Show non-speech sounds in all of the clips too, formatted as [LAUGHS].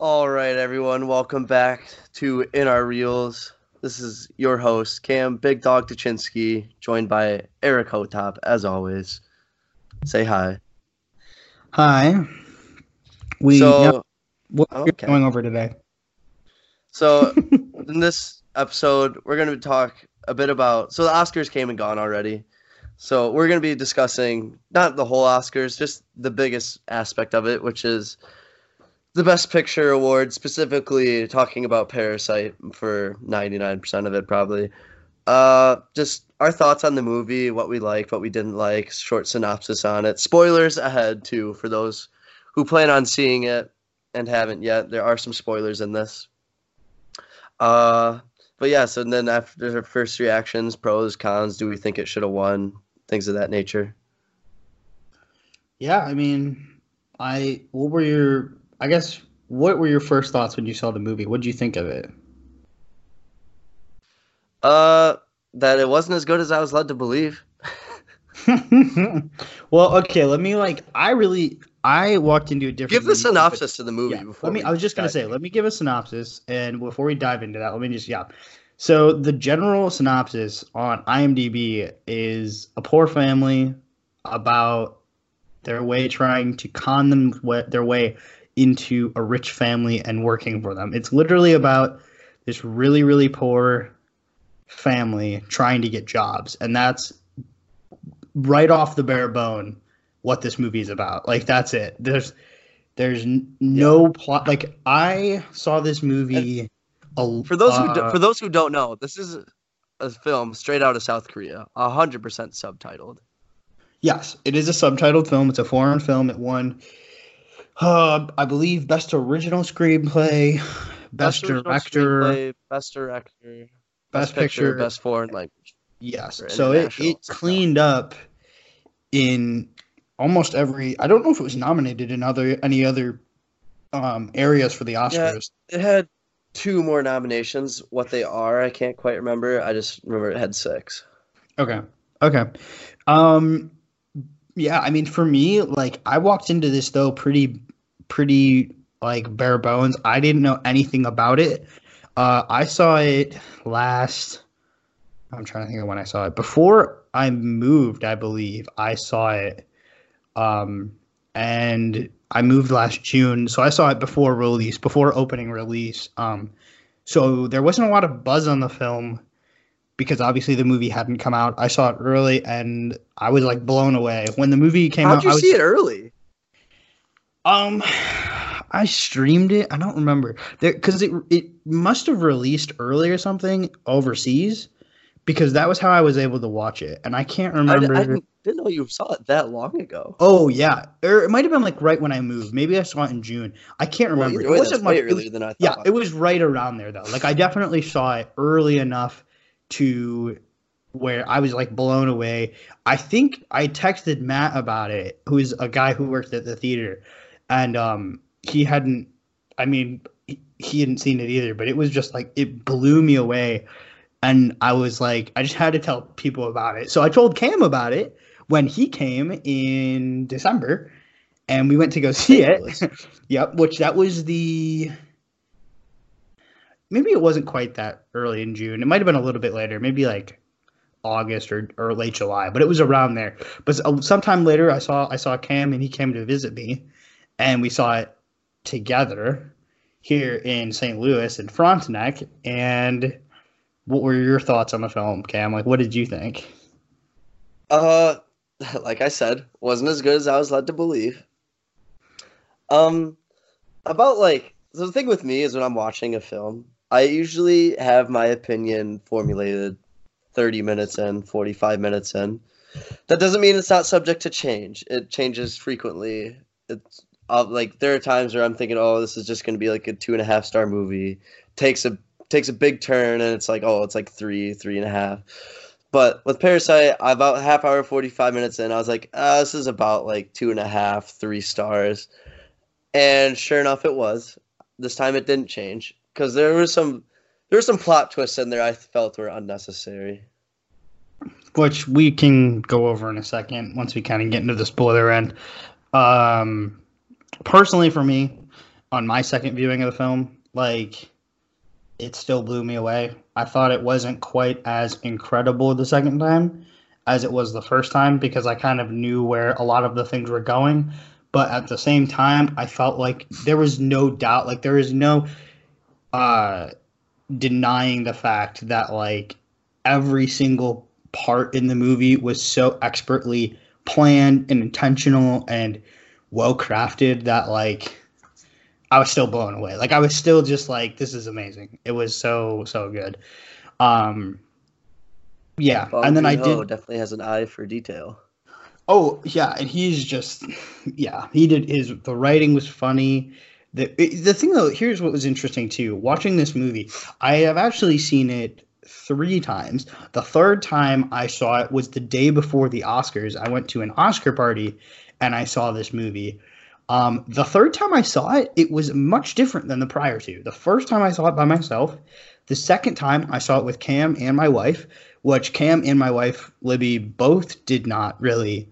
All right, everyone, welcome back to In Our Reels. This is your host, Cam Big Dog Tuchinski, joined by Eric Hotop, as always. Say hi. Hi. We So- yeah, what okay. going over today? So, [LAUGHS] in this episode, we're going to talk a bit about. So, the Oscars came and gone already. So, we're going to be discussing not the whole Oscars, just the biggest aspect of it, which is the Best Picture award, specifically talking about Parasite for 99% of it, probably. Uh, just our thoughts on the movie, what we liked, what we didn't like, short synopsis on it. Spoilers ahead, too, for those who plan on seeing it and haven't yet. There are some spoilers in this. Uh, but yeah, so then after the first reactions, pros, cons, do we think it should have won? Things of that nature. Yeah, I mean, I what were your I guess what were your first thoughts when you saw the movie? What did you think of it? Uh, that it wasn't as good as I was led to believe. [LAUGHS] [LAUGHS] well, okay, let me like I really I walked into a different Give the movie, synopsis to the movie Yeah, before. let me. I was just gonna say, let me give a synopsis, and before we dive into that, let me just yeah. So the general synopsis on IMDb is a poor family about their way trying to con them their way into a rich family and working for them. It's literally about this really really poor family trying to get jobs, and that's right off the bare bone what this movie is about. Like that's it. There's there's no plot. Like I saw this movie. a- For those who do, uh, for those who don't know, this is a film straight out of South Korea, hundred percent subtitled. yes, it is a subtitled film. It's a foreign film. It won, uh, I believe, best original screenplay, best, original director, screenplay, best director, best picture. best foreign language. Yes. So it, it cleaned up in almost every. I don't know if it was nominated in other any other um, areas for the Oscars. It had two more nominations. What they are, I can't quite remember. I just remember it had six. Okay. Okay. Um yeah, I mean for me, like I walked into this though pretty pretty like bare bones. I didn't know anything about it. Uh I saw it last I'm trying to think of when I saw it. Before I moved, I believe, I saw it. Um and I moved last June, so I saw it before release, before opening release. Um so there wasn't a lot of buzz on the film because obviously the movie hadn't come out. I saw it early and I was like blown away. When the movie came How'd out, you I was, see it early? Um, I streamed it. I don't remember there because it it must have released early or something overseas because that was how I was able to watch it, and I can't remember. I didn't, didn't know you saw it that long ago. Oh yeah, or it might have been like right when I moved. Maybe I saw it in June. I can't Well, remember. either it wasn't was- earlier than I thought. yeah, it was right around there though. Like I definitely saw it early enough to where I was like blown away. I think I texted Matt about it, who's a guy who worked at the theater, and um he hadn't I mean he, he hadn't seen it either, but it was just like it blew me away and I was like I just had to tell people about it. So I told Cam about it when he came in December and we went to go [LAUGHS] see it. [LAUGHS] Yep, which that was the maybe it wasn't quite that early in June. It might have been a little bit later, maybe like August or, or late July, but it was around there. But sometime later, I saw I saw Cam and he came to visit me, and we saw it together here in St. Louis in Frontenac. And what were your thoughts on the film, Cam? Like, what did you think? Uh, [LAUGHS] like I said, wasn't as good as I was led to believe. Um, about like so the thing with me is when I'm watching a film, I usually have my opinion formulated 30 minutes in, 45 minutes in. That doesn't mean it's not subject to change. It changes frequently. It's like there are times where I'm thinking, oh, this is just going to be like a two and a half star movie. Takes a takes a big turn, and it's like, oh, it's like three, three and a half. But with Parasite, about half hour, 45 minutes in, I was like, uh, this is about like two and a half, three stars. And sure enough, it was. This time it didn't change because there were some there were some plot twists in there I felt were unnecessary. which we can go over in a second once we kind of get into the spoiler end. Um, personally, for me, on my second viewing of the film, like it still blew me away. I thought it wasn't quite as incredible the second time as it was the first time because I kind of knew where a lot of the things were going. But at the same time, I felt like there was no doubt, like there is no uh denying the fact that like every single part in the movie was so expertly planned and intentional and well crafted that like I was still blown away. Like I was still just like, this is amazing. It was so so good. Um, yeah, Bong and then I Joon-ho did. definitely has an eye for detail. Oh yeah, and he's just yeah. He did his. The writing was funny. The the thing though, here's what was interesting too. Watching this movie, I have actually seen it three times. The third time I saw it was the day before the Oscars. I went to an Oscar party, and I saw this movie. Um, the third time I saw it, it was much different than the prior two. The first time I saw it by myself. The second time I saw it with Cam and my wife, which Cam and my wife Libby both did not really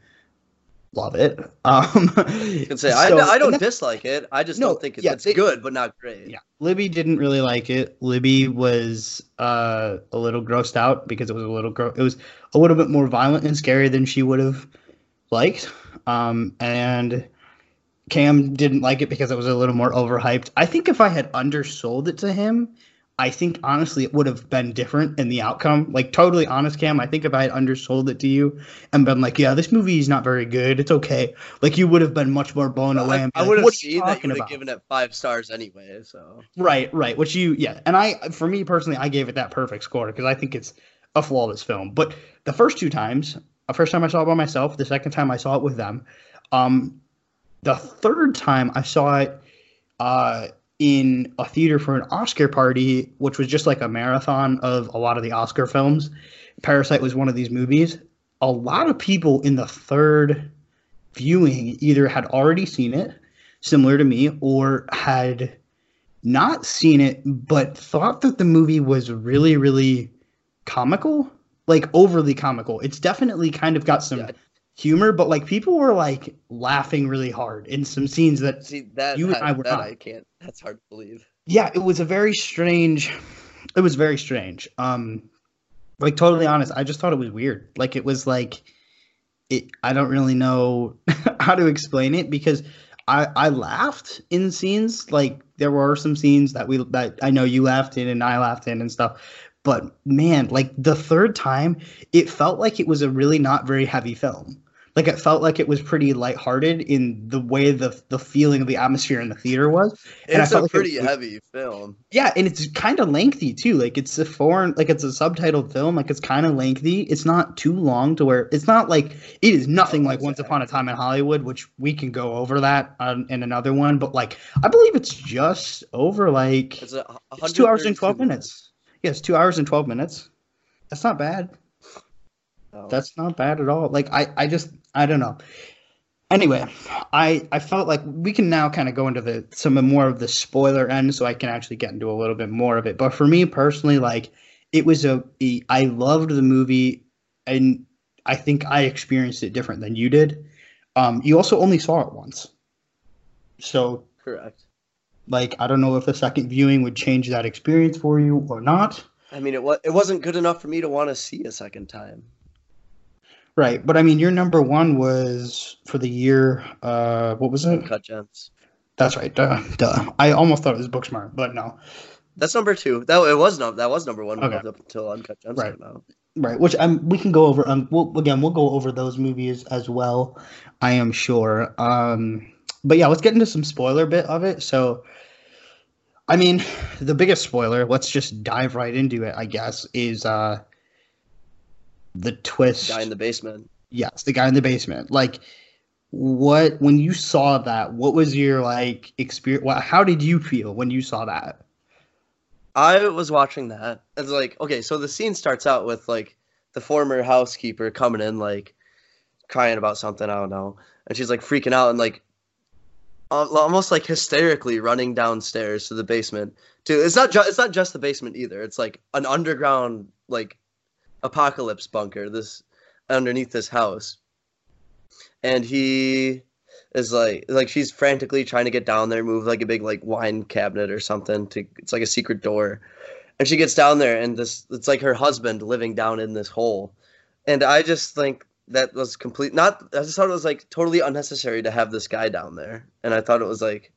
love it. [LAUGHS] Um, I can say I, so- I and don't dislike it. I just No, don't think it's, yeah, it's they- good, but not great. yeah, Libby didn't really like it. Libby was uh, a little grossed out because it was a little gro- it was a little bit more violent and scary than she would have liked. Um, and Cam didn't like it because it was a little more overhyped. I think if I had undersold it to him, I think honestly it would have been different in the outcome. Like totally honest, Cam. I think if I had undersold it to you and been like, "Yeah, this movie is not very good. It's okay," like you would have been much more blown away. I, I like, would have "What are you seen that you would have given it five stars anyway. So Right, right. Which you, yeah. And I, for me personally, I gave it that perfect score because I think it's a flawless film. But the first two times, the first time I saw it by myself, the second time I saw it with them, um, the third time I saw it uh, in a theater for an Oscar party, which was just like a marathon of a lot of the Oscar films. Parasite was one of these movies. A lot of people in the third viewing either had already seen it, similar to me, or had not seen it but thought that the movie was really really comical like overly comical it's definitely kind of got some Yeah. humor but like people were like laughing really hard in some scenes that see that You and that, I were that not. I can't. That's hard to believe. yeah it was a very strange it was very strange um like totally honest i just thought it was weird like it was like it i don't really know [LAUGHS] how to explain it because i i laughed in scenes like there were some scenes that we that i know you laughed in and i laughed in and stuff but man like the third time it felt like it was a really not very heavy film like it felt like it was pretty lighthearted in the way the the feeling of the atmosphere in the theater was And I It's felt a like it pretty was- heavy film. yeah, and it's kind of lengthy too. Like it's a foreign, like it's a subtitled film. Like it's kind of lengthy. It's not too long to where it's not like it is nothing Oh, like Once. Upon a Time in Hollywood, which we can go over that on, in another one. But like I believe it's just over like It's, a, It's two hours and 132 12 minutes. Yes, two hours and twelve minutes. That's not bad. Oh. That's not bad at all. Like I, I just I don't know. Anyway, I I felt like we can now kind of go into the some more of the spoiler end, so I can actually get into a little bit more of it. But for me personally, like it was a a- I loved the movie, and I think I experienced it different than you did. Um, you also only saw it once, so correct. Like I don't know if a second viewing would change that experience for you or not. I mean, it was it wasn't good enough for me to want to see a second time. Right, but I mean, your number one was for the year. Uh, what was it? Uncut Gems. That's right. Duh, duh. I almost thought it was Booksmart, but no. That's number two. That it was no, that was number one Okay. up until Uncut Gems Right. came out. Right, which um, we can go over. Um, we'll, again, we'll go over those movies as well. I am sure. Um, but yeah, let's get into some spoiler bit of it. So, I mean, the biggest spoiler. Let's just dive right into it. I guess is uh, the twist. The guy in the basement. Yes, the guy in the basement. Like, what when you saw that? What was your like experience? What, how did you feel when you saw that? I was watching that. It's like, okay, so the scene starts out with like the former housekeeper coming in, like crying about something, I don't know. And she's like freaking out and like almost like hysterically running downstairs to the basement. To it's not just it's not just the basement either. It's like an underground like apocalypse bunker this underneath this house. And he is like like she's frantically trying to get down there, move like a big like wine cabinet or something to it's like a secret door. And she gets down there and this it's like her husband living down in this hole. And I just think that was complete not I just thought it was like totally unnecessary to have this guy down there. And I thought it was like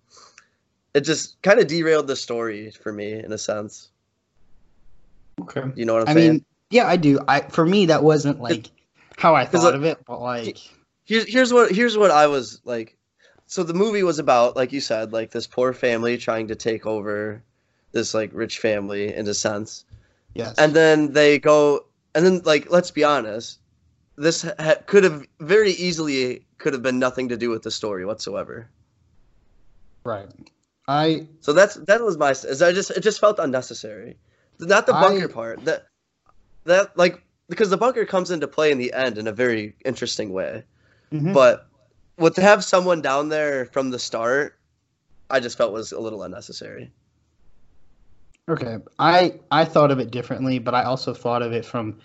it just kind of derailed the story for me in a sense. Okay. You know what I'm I saying? mean, yeah, I do. I for me that wasn't like how I thought like, of it, but like here's here's what here's what I was like. So the movie was about, like you said, like this poor family trying to take over this like rich family in a sense, yes. and then they go, and then like let's be honest, this ha- could have very easily could have been nothing to do with the story whatsoever. right. I So that's that was my. is I just it just felt unnecessary. Not the I- bunker part. That that like because the bunker comes into play in the end in a very interesting way. mhm. But with to have someone down there from the start, I just felt was a little unnecessary. Okay, I I thought of it differently, but I also thought of it from,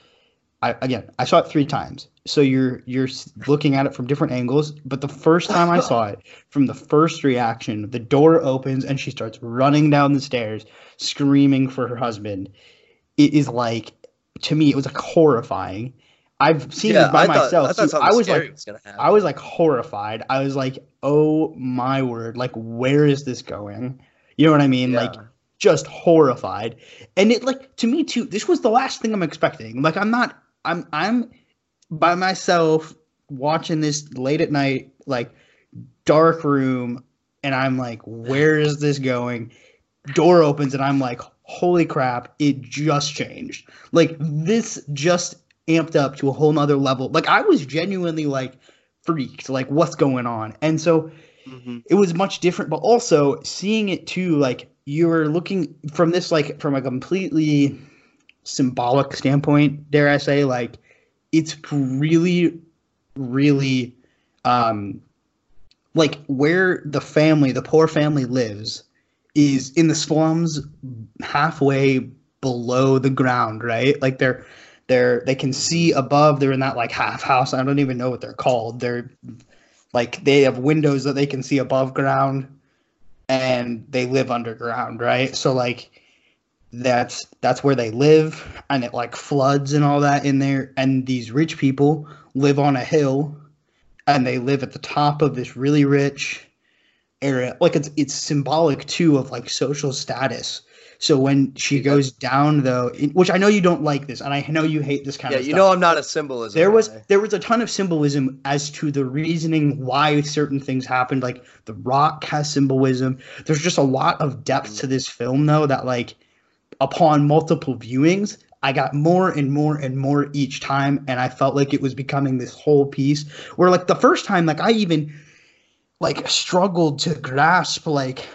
I again I saw it three times, so you're you're looking at it from different angles. But the first time I saw [LAUGHS] it, from the first reaction, the door opens and she starts running down the stairs, screaming for her husband. It is like, to me, it was like horrifying. I've seen it by I myself. I thought so I was like, was. I was like horrified. I was like, oh my word, like where is this going? You know what I mean? Yeah. Like just horrified. And it like to me too, this was the last thing I'm expecting. Like I'm not I'm I'm by myself watching this late at night, like dark room, and I'm like, where is this going? Door opens and I'm like, holy crap, it just changed. Like this just amped up to a whole nother level. Like I was genuinely like freaked, like what's going on? And so Mhm. it was much different but also seeing it too like you were looking from this like from a completely symbolic standpoint dare i say like it's really really um like where the family the poor family lives is in the slums halfway below the ground right? Like they're they're they can see above they're in that like half house i don't even know what they're called. They're like they have windows that they can see above ground and they live underground right? So like that's that's where they live and it like floods and all that in there and these rich people live on a hill and they live at the top of this really rich area. Like it's it's symbolic too of like social status. So when she goes down though in, which i know you don't like this and i know you hate this kind of stuff. Yeah, of you stuff. know I'm not a symbolism. there was there was a ton of symbolism as to the reasoning why certain things happened. Like the rock has symbolism. There's just a lot of depth mm. to this film though that like upon multiple viewings i got more and more and more each time and i felt like it was becoming this whole piece where like the first time like i even like struggled to grasp like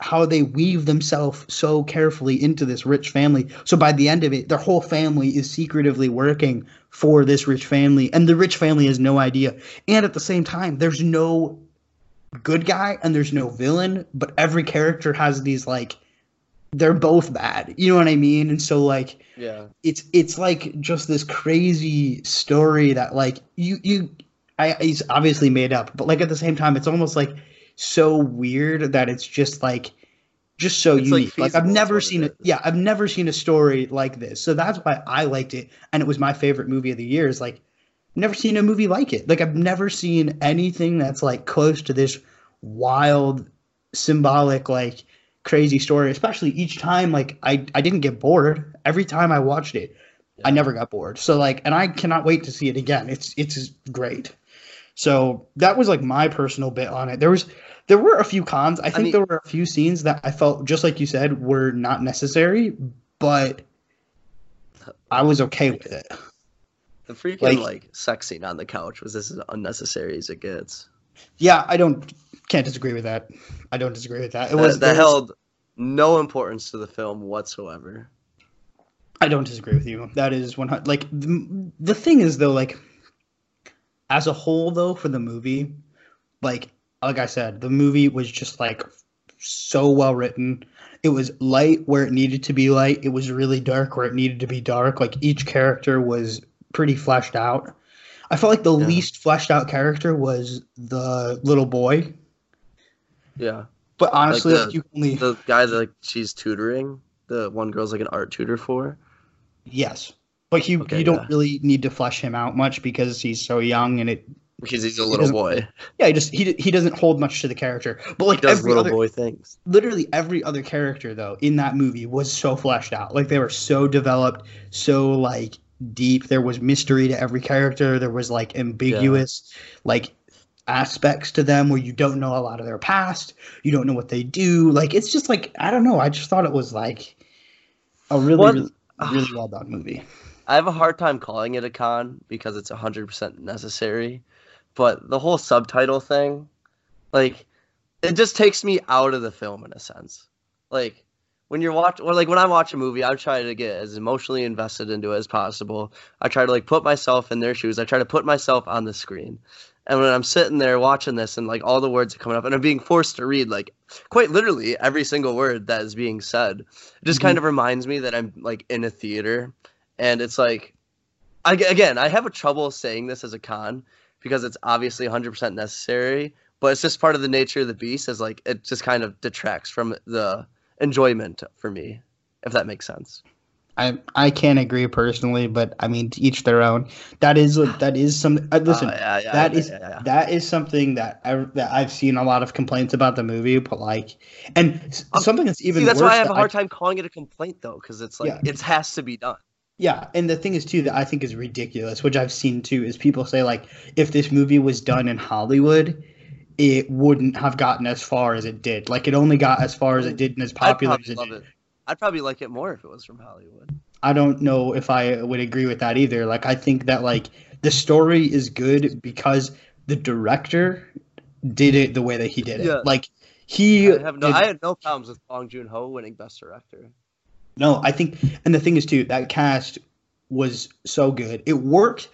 how they weave themselves so carefully into this rich family. So by the end of it, their whole family is secretively working for this rich family, and the rich family has no idea. And at the same time, there's no good guy and there's no villain, but every character has these like they're both bad. You know what I mean? And so like Yeah. it's it's like just this crazy story that like you you I it's obviously made up, but like at the same time, it's almost like so weird that it's just like just so It's, unique. Like, I've never seen it Yeah, I've never seen a story like this. So that's why I liked it, and it was my favorite movie of the year. Is like never seen a movie like it. Like I've never seen anything that's like close to this wild, symbolic, like crazy story. Especially each time, like I I didn't get bored. Every time I watched it, I never got bored. So like, and I cannot wait to see it again. It's it's great. So that was like my personal bit on it. There was there were a few cons. I think mean- there were a few scenes that I felt just like you said were not necessary, but I was okay with it. The freaking Like- like, sex scene on the couch was as unnecessary as it gets. Yeah, I don't can't disagree with that. I don't disagree with that. It That, was that was- held no importance to the film whatsoever. I don't disagree with you. That is one hundred. Like the, the thing is though, like as a whole though for the movie, like like I said, the movie was just like so well written. It was light where it needed to be light. It was really dark where it needed to be dark. Like each character was pretty fleshed out. I felt like the Yeah. least fleshed out character was the little boy. Yeah. But honestly, the- like, you only The guy that like she's tutoring, the one girl's like an art tutor for. yes, but you Okay, you don't yeah. really need to flesh him out much because he's so young and it Because he's a little doesn't- boy. yeah he just he he doesn't hold much to the character. But like He does every little other boy things. literally every other character though in that movie was so fleshed out like they were so developed so like deep there was mystery to every character there was like ambiguous like aspects to them where you don't know a lot of their past you don't know what they do like it's just like i don't know i just thought it was like a really What- really, really well done movie I have a hard time calling it a con because it's 100% necessary. But the whole subtitle thing, like, it just takes me out of the film in a sense. Like, when you're watching, or like when I watch a movie, I try to get as emotionally invested into it as possible. I try to like put myself in their shoes. I try to put myself on the screen. And when I'm sitting there watching this and like all the words are coming up and I'm being forced to read like quite literally every single word that is being said, it just Mhm. kind of reminds me that I'm like in a theater and it's like I, again i have a trouble saying this as a con because it's obviously 100% necessary but it's just part of the nature of the beast is like it just kind of detracts from the enjoyment for me if that makes sense. I i can't agree personally but i mean to each their own. That is that is some uh, listen Uh, yeah, yeah, that yeah, is that is something that I that I've seen a lot of complaints about the movie, but like, and Um, something that's even See, that's why i have a hard time calling it a complaint though because it's like it has to be done. Yeah, and the thing is too that I think is ridiculous, which I've seen too, is people say like, if this movie was done in Hollywood, it wouldn't have gotten as far as it did. Like, it only got as far as it did and as [LAUGHS] i'd popular as it did. it i'd probably like it more if it was from hollywood I don't know if I would agree with that either. Like I think that like the story is good because the director did it the way that he did it. Yeah. Like he i have no did- i had no problems with bong joon-ho winning best director no, I think and the thing is too, that cast was so good. It worked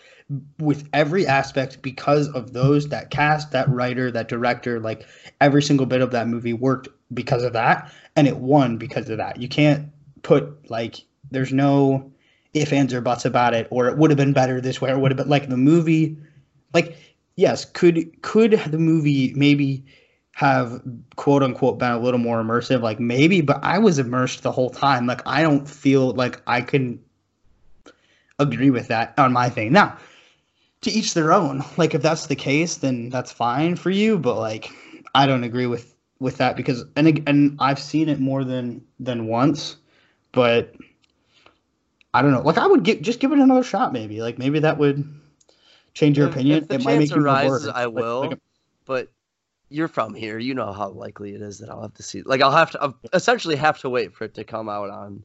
with every aspect because of those that cast, that writer, that director, like every single bit of that movie worked because of that and it won because of that. You can't put like there's no if ands or buts about it or it would have been better this way or would have been like the movie like yes could could the movie maybe have quote unquote been a little more immersive like maybe but i was immersed the whole time like i don't feel like i can agree with that on my thing now to each their own like if that's the case then that's fine for you but like i don't agree with with that because and and i've seen it more than than once but i don't know like i would get just give it another shot maybe like maybe that would change your If- opinion if the it might make chance you more arises. I Like- will. like, but you're from here. You know how likely it is that I'll have to see. Like I'll have to I'll essentially have to wait for it to come out on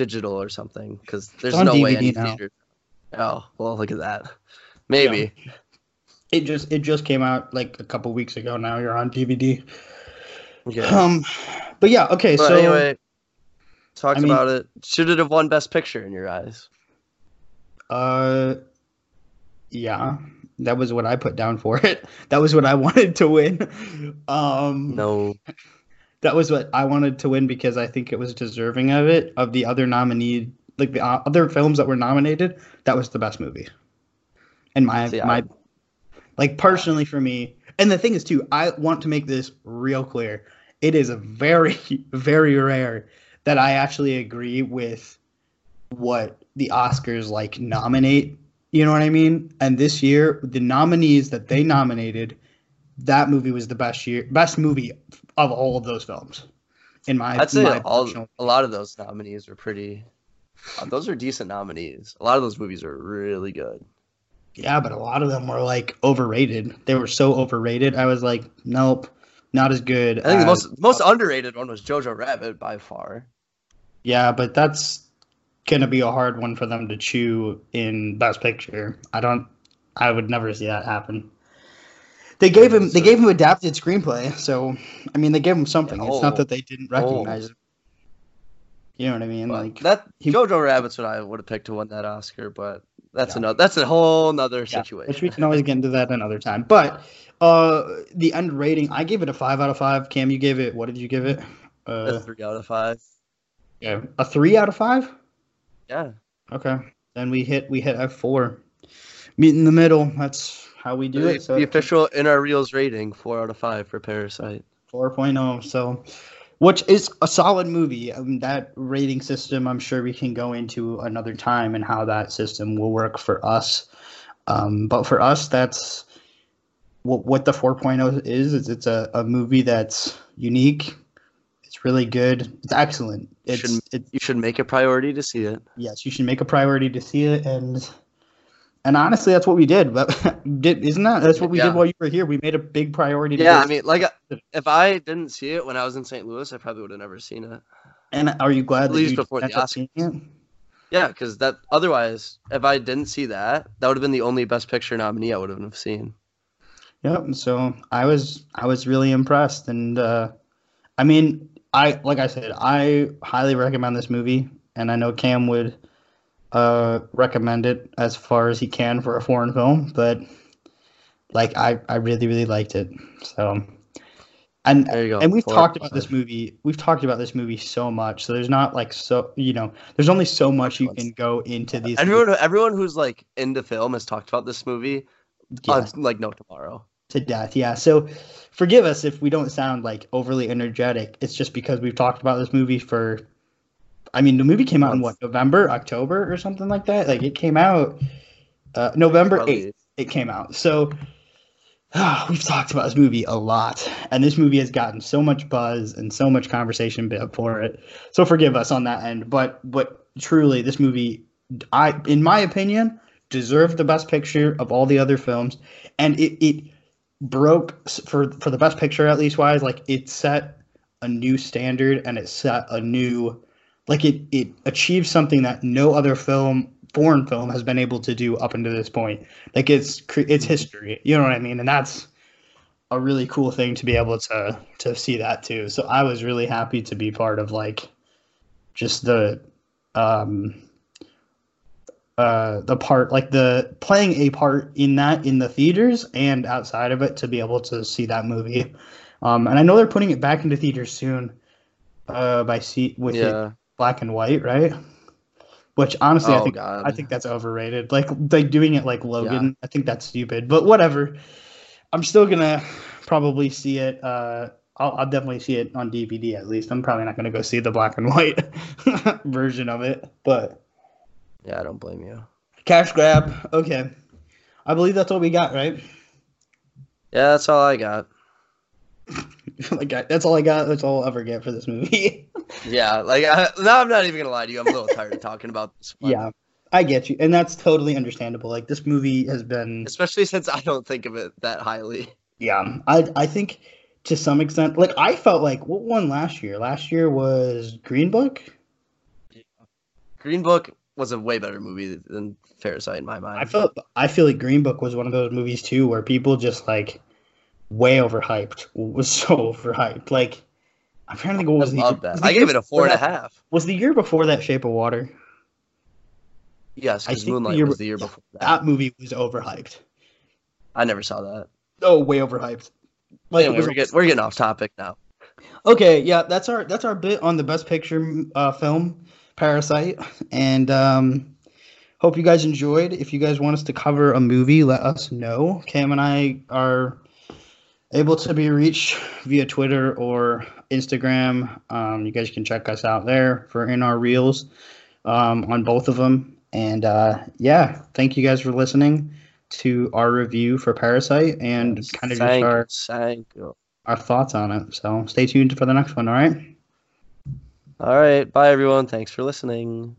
digital or something because there's no way DVD any now. theater. Oh well, look at that. Maybe. it just it just came out like a couple weeks ago now you're on dvd Okay. um but yeah okay but so anyway, talked I mean- about it. Should it have won Best Picture in your eyes? uh yeah that was what i put down for it [LAUGHS] that was what i wanted to win um No. That was what i wanted to win because i think it was deserving of it of the other nominee like the uh, other films that were nominated that was the best movie. And my See, my I- like personally for me and the thing is too i want to make this real clear. It is a very [LAUGHS] very rare that i actually agree with what the oscars like nominate. You know what i mean? And this year the nominees that they nominated that movie was the best year best movie of all of those films in my I'd say my all a lot of those nominees are pretty. uh, those are decent nominees. A lot of those movies are really good. Yeah, but a lot of them were like overrated. They were so overrated. I was like, nope, not as good. I think the as- most most underrated one was Jojo Rabbit by far. Yeah, but that's gonna be a hard one for them to chew in Best Picture. I don't. I would never see that happen. They gave him. They gave him adapted screenplay. So I mean, they gave him something. It's not Oh. that they didn't recognize Oh. it. You know what I mean? Like that he- Jojo Rabbit's what I would have picked to win that Oscar, but that's Yeah. another that's a whole nother Yeah, situation. which we can always get into that another time. But uh, the end rating, I gave it a five out of five. Cam, you gave it. What did you give it? a Uh, three out of five. yeah, a three out of five. Yeah. Okay, then we hit we hit a four. meet in the middle. That's how we do it. So the official in our reels rating, four out of five for Parasite. 4.0. So, which is a solid movie. I mean, that rating system, I'm sure we can go into another time and how that system will work for us. Um, but for us, that's what, what the 4.0 is. It's, it's a, a movie that's unique. It's really good. It's excellent. It's, should, it, you should make a priority to see it. Yes, you should make a priority to see it, and and honestly, that's what we did. But [LAUGHS] did isn't that that's what we Yeah. did while you were here? We made a big priority. To Yeah, I mean, like, if I didn't see it when I was in St. Louis, I probably would have never seen it. And are you glad At that least you before the Oscars. Yeah, because that otherwise, if I didn't see that, that would have been the only Best Picture nominee I would have seen. Yep. So I was I was really impressed, and uh, I mean, I like I said, I highly recommend this movie, and I know Cam would uh, recommend it as far as he can for a foreign film, but like I I really really liked it. So. And There you go. and we've Four talked out about this movie we've talked about this movie so much so there's not like so you know there's only so much you can go into these Everyone, everyone who's like into film has talked about this movie. Yeah. on, like no tomorrow. to death yeah so forgive us if we don't sound like overly energetic it's just because we've talked about this movie for i mean the movie came out in what november october or something like that? Like it came out uh, november 8th it came out. So [SIGHS] we've talked about this movie a lot and this movie has gotten so much buzz and so much conversation for it. So forgive us on that end but but truly this movie i in my opinion deserved the best picture of all the other films and it, it broke for for the best picture at least wise like it set a new standard and it set a new like it it achieved something that no other film foreign film has been able to do up until this point. Like it's it's history. You know what i mean? And that's a really cool thing to be able to to see that too. So i was really happy to be part of like just the um uh the part like the playing a part in that in the theaters and outside of it to be able to see that movie. Um and i know they're putting it back into theaters soon uh by see with it. Yeah. Black and white right which honestly i Oh think god. I think that's overrated. Like like doing it like Logan, I think that's stupid. But whatever. I'm still gonna probably see it. Uh, I'll, I'll definitely see it on DVD at least. I'm probably not gonna go see the black and white [LAUGHS] version of it. But Yeah, I don't blame you. cash grab. Okay. I believe that's all we got, right? Yeah, that's all I got. [LAUGHS] like that's all I got. That's all I'll ever get for this movie. [LAUGHS] Yeah, like I, now I'm not even gonna lie to you. I'm a little tired of talking about this. one. yeah, I get you, and that's totally understandable. Like this movie has been especially since I don't think of it that highly. Yeah, I I think to some extent, like I felt like what won last year? Last year was Green Book. Green Book was a way better movie than Parasite in my mind. I felt I feel like Green Book was one of those movies too where people just like way overhyped. Was so overhyped. Like I'm trying to think what I was the love that. I gave it a four and a that- Was the year before that Shape of Water? Yes, I because think the year was the year before that. That movie was overhyped. I never saw that. Oh, way overhyped. Like Anyway, we're, get, we're getting off topic now. Okay, yeah, that's our that's our bit on the best picture uh, film, Parasite, and um, hope you guys enjoyed. If you guys want us to cover a movie, let us know. Cam and I are able to be reached via Twitter or Instagram. Um, you guys can check us out there for in our reels um, on both of them. And uh, yeah, thank you guys for listening to our review for Parasite and kind of just our thank you. our thoughts on it. So stay tuned for the next one. All right. All right, bye everyone. Thanks for listening.